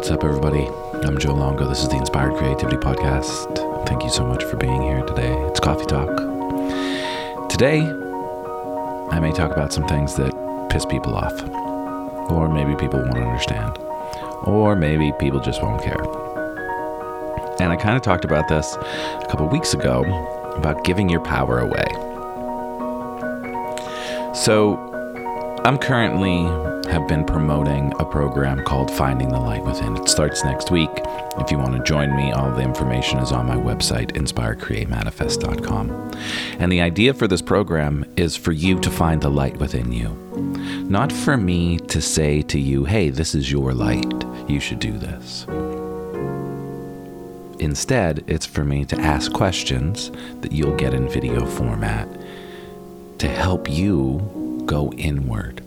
What's up, everybody? I'm Joe Longo. This is the Inspired Creativity Podcast. Thank you so much for being here today. It's Coffee Talk. Today, I may talk about some things that piss people off, or maybe people won't understand, or maybe people just won't care. And I kind of talked about this a couple weeks ago about giving your power away. So, I'm currently have been promoting a program called Finding the Light Within. It starts next week. If you want to join me, all the information is on my website, inspirecreatemanifest.com. And the idea for this program is for you to find the light within you. Not for me to say to you, hey, this is your light. You should do this. Instead, it's for me to ask questions that you'll get in video format to help you go inward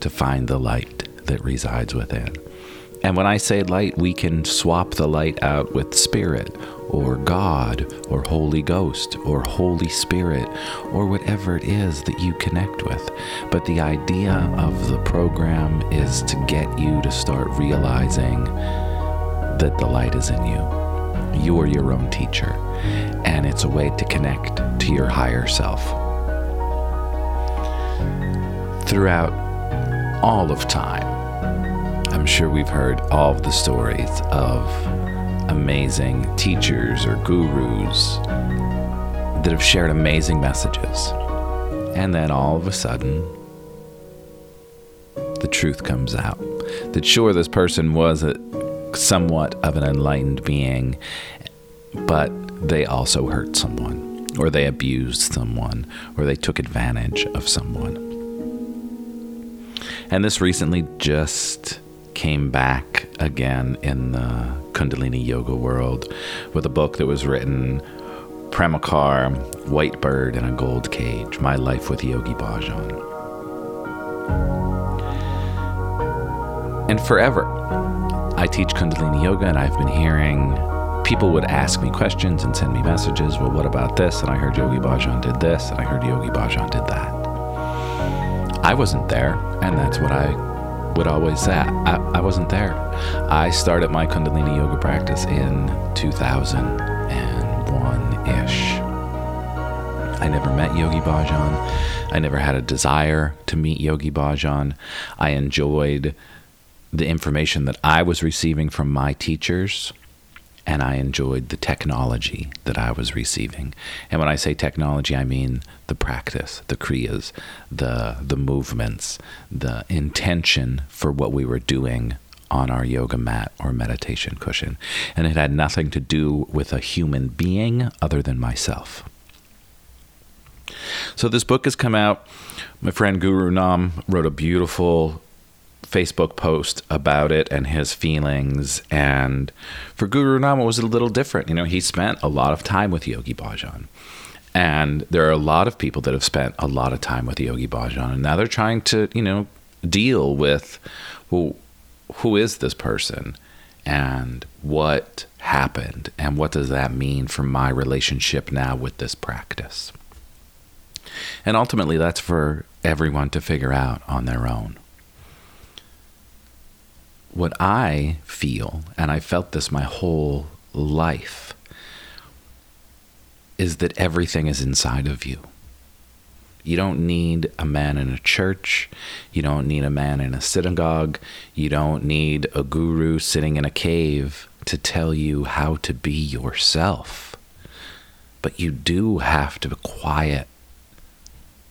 to find the light that resides within. And when I say light, we can swap the light out with spirit or God or Holy Ghost or Holy Spirit or whatever it is that you connect with. But the idea of the program is to get you to start realizing that the light is in you. You're your own teacher, and it's a way to connect to your higher self. Throughout all of time, I'm sure we've heard all of the stories of amazing teachers or gurus that have shared amazing messages. And then all of a sudden, the truth comes out. That sure, this person was a, somewhat of an enlightened being, but they also hurt someone, or they abused someone, or they took advantage of someone. And this recently just came back again in the Kundalini Yoga world with a book that was written Premka Kaur, White Bird in a Gold Cage My Life with Yogi Bhajan. And forever, I teach Kundalini Yoga, and I've been hearing people would ask me questions and send me messages. Well, what about this? And I heard Yogi Bhajan did this, and I heard Yogi Bhajan did that. I wasn't there, and that's what I would always say. I, I wasn't there. I started my Kundalini yoga practice in 2001 ish. I never met Yogi Bhajan. I never had a desire to meet Yogi Bhajan. I enjoyed the information that I was receiving from my teachers and I enjoyed the technology that I was receiving. And when I say technology, I mean the practice, the kriyas, the the movements, the intention for what we were doing on our yoga mat or meditation cushion. And it had nothing to do with a human being other than myself. So this book has come out. My friend Guru Nam wrote a beautiful Facebook post about it and his feelings. And for Guru Nama, was a little different. You know, he spent a lot of time with Yogi Bhajan. And there are a lot of people that have spent a lot of time with Yogi Bhajan. And now they're trying to, you know, deal with, well, who is this person? And what happened? And what does that mean for my relationship now with this practice? And ultimately, that's for everyone to figure out on their own what I feel, and I felt this my whole life, is that everything is inside of you. You don't need a man in a church. You don't need a man in a synagogue. You don't need a guru sitting in a cave to tell you how to be yourself. But you do have to be quiet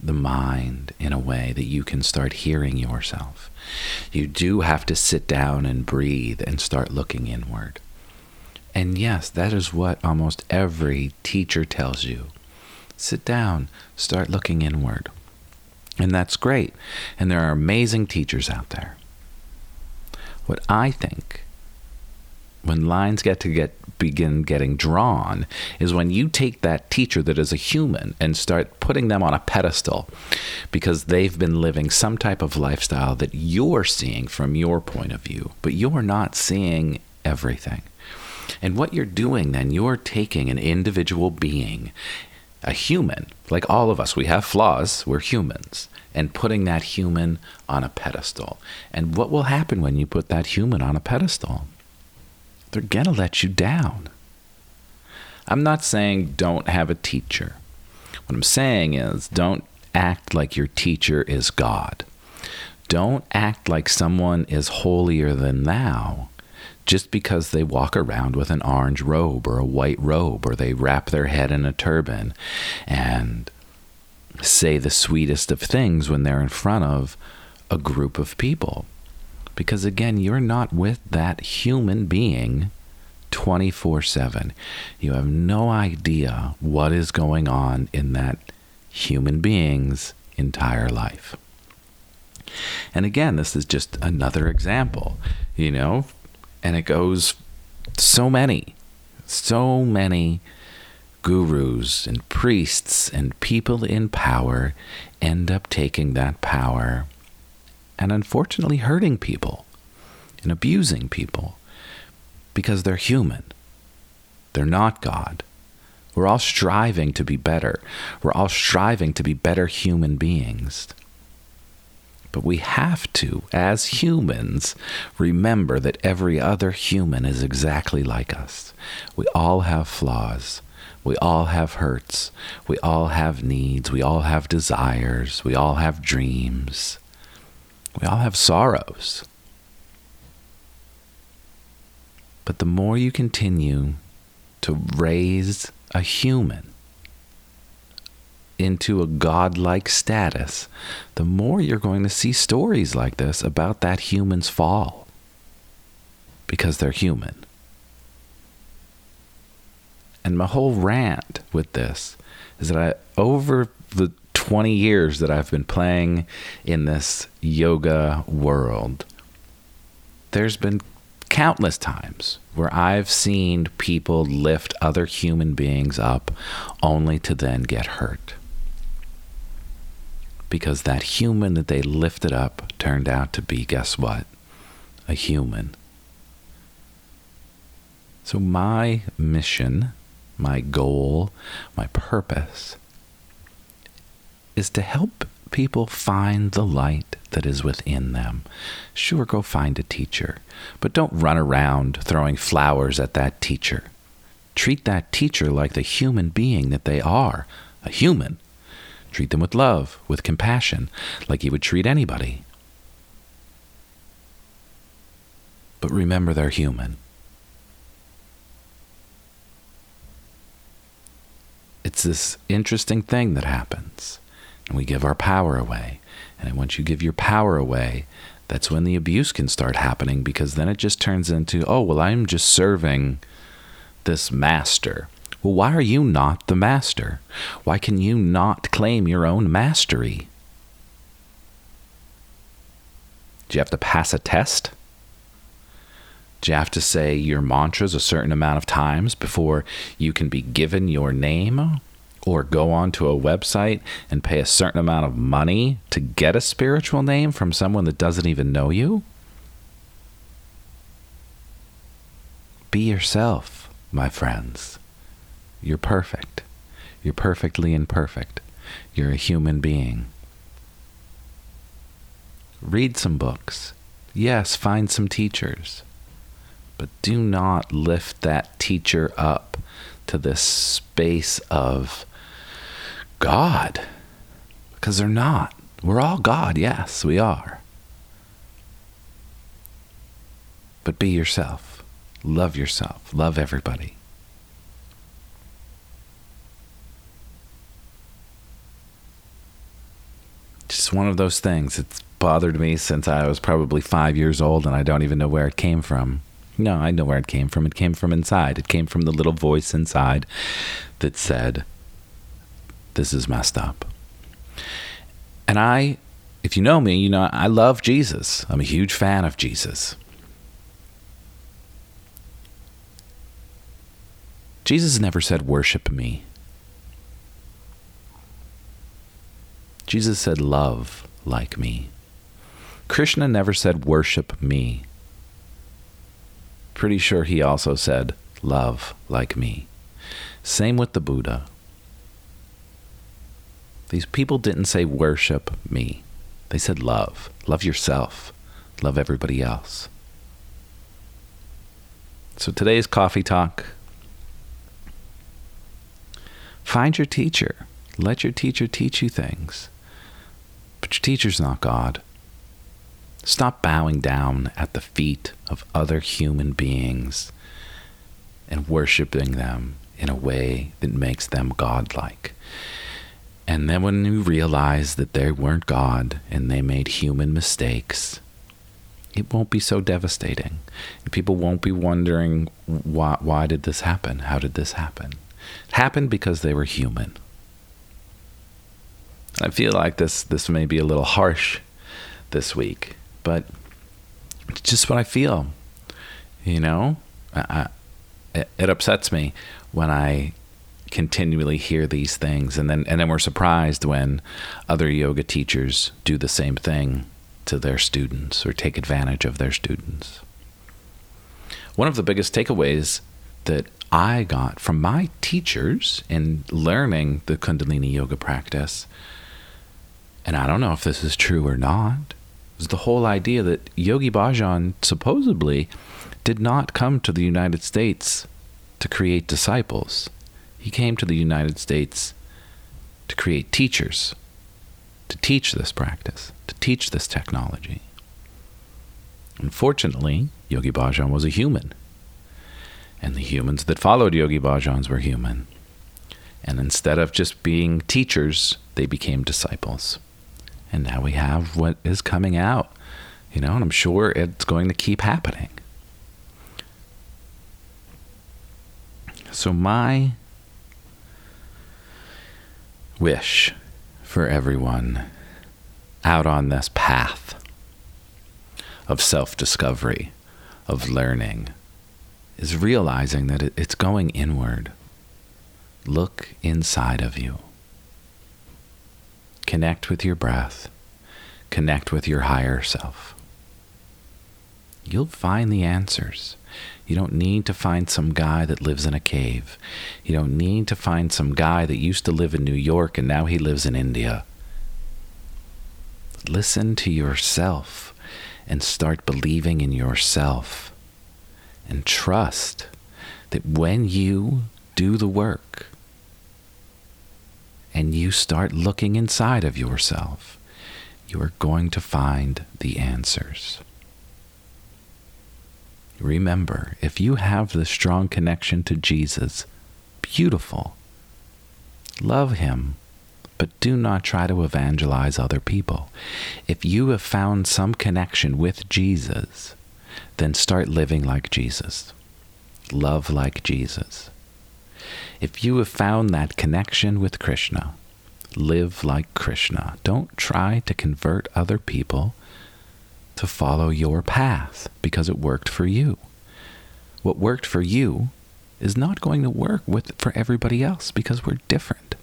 the mind in a way that you can start hearing yourself. You do have to sit down and breathe and start looking inward. And yes, that is what almost every teacher tells you. Sit down, start looking inward. And that's great. And there are amazing teachers out there. What I think when lines get to get begin getting drawn is when you take that teacher that is a human and start putting them on a pedestal because they've been living some type of lifestyle that you're seeing from your point of view, but you're not seeing everything. And what you're doing then, you're taking an individual being, a human, like all of us, we have flaws, we're humans. and putting that human on a pedestal. And what will happen when you put that human on a pedestal? They're going to let you down. I'm not saying don't have a teacher. What I'm saying is don't act like your teacher is God. Don't act like someone is holier than thou just because they walk around with an orange robe or a white robe or they wrap their head in a turban and say the sweetest of things when they're in front of a group of people. Because again, you're not with that human being 24 7. You have no idea what is going on in that human being's entire life. And again, this is just another example, you know, and it goes so many, so many gurus and priests and people in power end up taking that power and unfortunately hurting people and abusing people because they're human. They're not God. We're all striving to be better. We're all striving to be better human beings. But we have to, as humans, remember that every other human is exactly like us. We all have flaws. We all have hurts. We all have needs. We all have desires. We all have dreams. We all have sorrows. But the more you continue to raise a human into a godlike status, the more you're going to see stories like this about that human's fall because they're human. And my whole rant with this is that I, over the 20 years that I've been playing in this yoga world, there's been countless times where I've seen people lift other human beings up only to then get hurt. Because that human that they lifted up turned out to be, guess what? A human. So, my mission my goal, my purpose is to help people find the light that is within them. Sure, go find a teacher, but don't run around throwing flowers at that teacher. Treat that teacher like the human being that they are a human. Treat them with love, with compassion, like you would treat anybody. But remember, they're human. it's this interesting thing that happens. And we give our power away. And once you give your power away, that's when the abuse can start happening because then it just turns into, oh, well, I'm just serving this master. Well, why are you not the master? Why can you not claim your own mastery? Do you have to pass a test? Do you have to say your mantras a certain amount of times before you can be given your name? Or go onto a website and pay a certain amount of money to get a spiritual name from someone that doesn't even know you? Be yourself, my friends. You're perfect. You're perfectly imperfect. You're a human being. Read some books. Yes, find some teachers. But do not lift that teacher up to this space of God. Because they're not. We're all God, yes, we are. But be yourself. Love yourself. Love everybody. Just one of those things. It's bothered me since I was probably five years old, and I don't even know where it came from. No, I know where it came from. It came from inside. It came from the little voice inside that said, This is messed up. And I, if you know me, you know I love Jesus. I'm a huge fan of Jesus. Jesus never said, Worship me. Jesus said, Love like me. Krishna never said, Worship me pretty sure he also said, Love like me. Same with the Buddha. These people didn't say worship me. They said love. Love yourself. Love everybody else. So today's coffee talk find your teacher. Let your teacher teach you things. But your teacher's not God. Stop bowing down at the feet of other human beings and worshiping them in a way that makes them godlike. And then when you realize that they weren't God and they made human mistakes, it won't be so devastating. And People won't be wondering why, why did this happen? How did this happen? It happened because they were human. I feel like this this may be a little harsh this week, but it's just what I feel. You know, I, I, it upsets me when I continually hear these things, and then and then we're surprised when other yoga teachers do the same thing to their students or take advantage of their students. One of the biggest takeaways that I got from my teachers in learning the Kundalini yoga practice, and I don't know if this is true or not, is the whole idea that Yogi Bhajan supposedly did not come to the United States to create disciples. He came to the United States to create teachers, to teach this practice, to teach this technology. Unfortunately, Yogi Bhajan was a human. And the humans that followed Yogi Bhajans were human. And instead of just being teachers, they became disciples. And now we have what is coming out, you know, and I'm sure it's going to keep happening. So, my wish for everyone out on this path of self discovery, of learning, is realizing that it's going inward. Look inside of you. Connect with your breath. Connect with your higher self. You'll find the answers. You don't need to find some guy that lives in a cave. You don't need to find some guy that used to live in New York and now he lives in India. Listen to yourself and start believing in yourself. And trust that when you do the work and you start looking inside of yourself, you are going to find the answers. Remember, if you have the strong connection to Jesus, beautiful. Love him, but do not try to evangelize other people. If you have found some connection with Jesus, then start living like Jesus. Love like Jesus. If you have found that connection with Krishna, live like Krishna. Don't try to convert other people to follow your path because it worked for you. What worked for you is not going to work with for everybody else because we're different.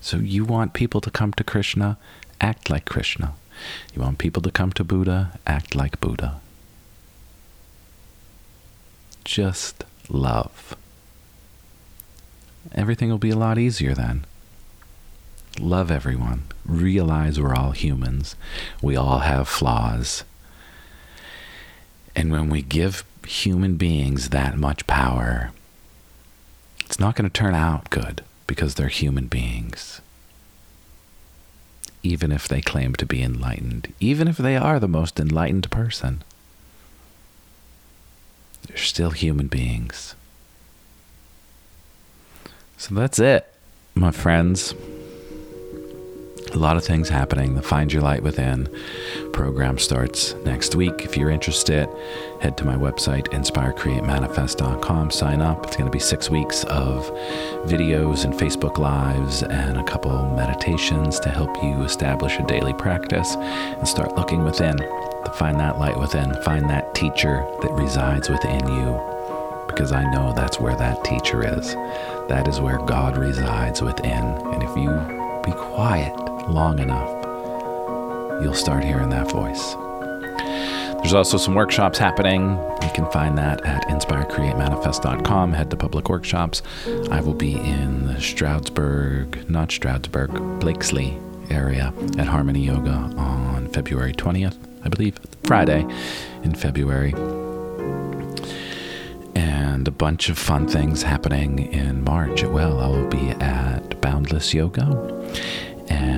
So you want people to come to Krishna, act like Krishna. You want people to come to Buddha, act like Buddha. Just love. Everything will be a lot easier then. Love everyone. Realize we're all humans. We all have flaws. And when we give human beings that much power, it's not going to turn out good because they're human beings. Even if they claim to be enlightened, even if they are the most enlightened person, they're still human beings. So that's it, my friends a lot of things happening. The Find Your Light Within program starts next week. If you're interested, head to my website, inspirecreatemanifest.com, sign up. It's going to be six weeks of videos and Facebook Lives and a couple meditations to help you establish a daily practice and start looking within to find that light within, find that teacher that resides within you. Because I know that's where that teacher is. That is where God resides within. And if you be quiet, long enough, you'll start hearing that voice. There's also some workshops happening You can find that at inspirecreatemanifest.com. Head to public workshops. I will be in the Stroudsburg, not Stroudsburg, Blakeslee area at Harmony Yoga on February 20th, I believe, Friday in February. And a bunch of fun things happening in March. Well, I will be at Boundless Yoga. And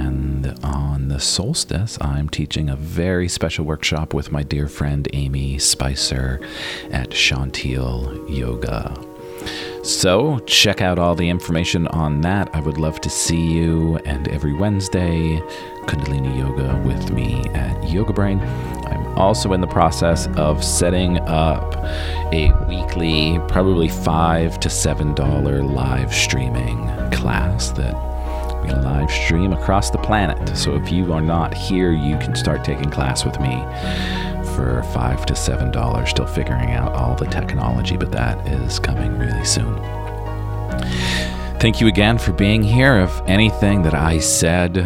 on the solstice, I'm teaching a very special workshop with my dear friend Amy Spicer at Chantil Yoga. So, check out all the information on that. I would love to see you. And every Wednesday, Kundalini Yoga with me at Yoga Brain. I'm also in the process of setting up a weekly, probably five to seven dollar live streaming class that we live stream across the planet. So if you are not here, you can start taking class with me for five to seven dollars. Still figuring out all the technology, but that is coming really soon. Thank you again for being here. If anything that I said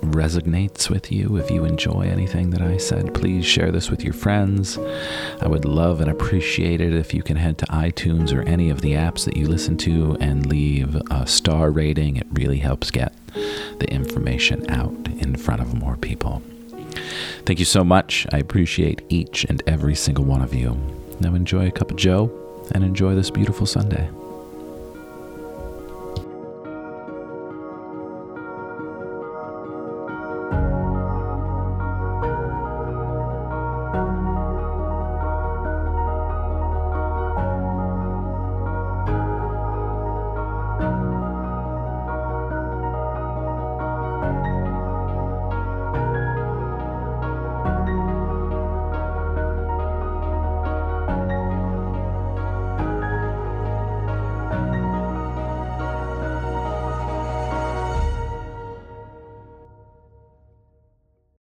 resonates with you, if you enjoy anything that I said, please share this with your friends. I would love and appreciate it if you can head to iTunes or any of the apps that you listen to and leave a star rating. It really helps get the information out in front of more people. Thank you so much. I appreciate each and every single one of you. Now enjoy a cup of Joe and enjoy this beautiful Sunday.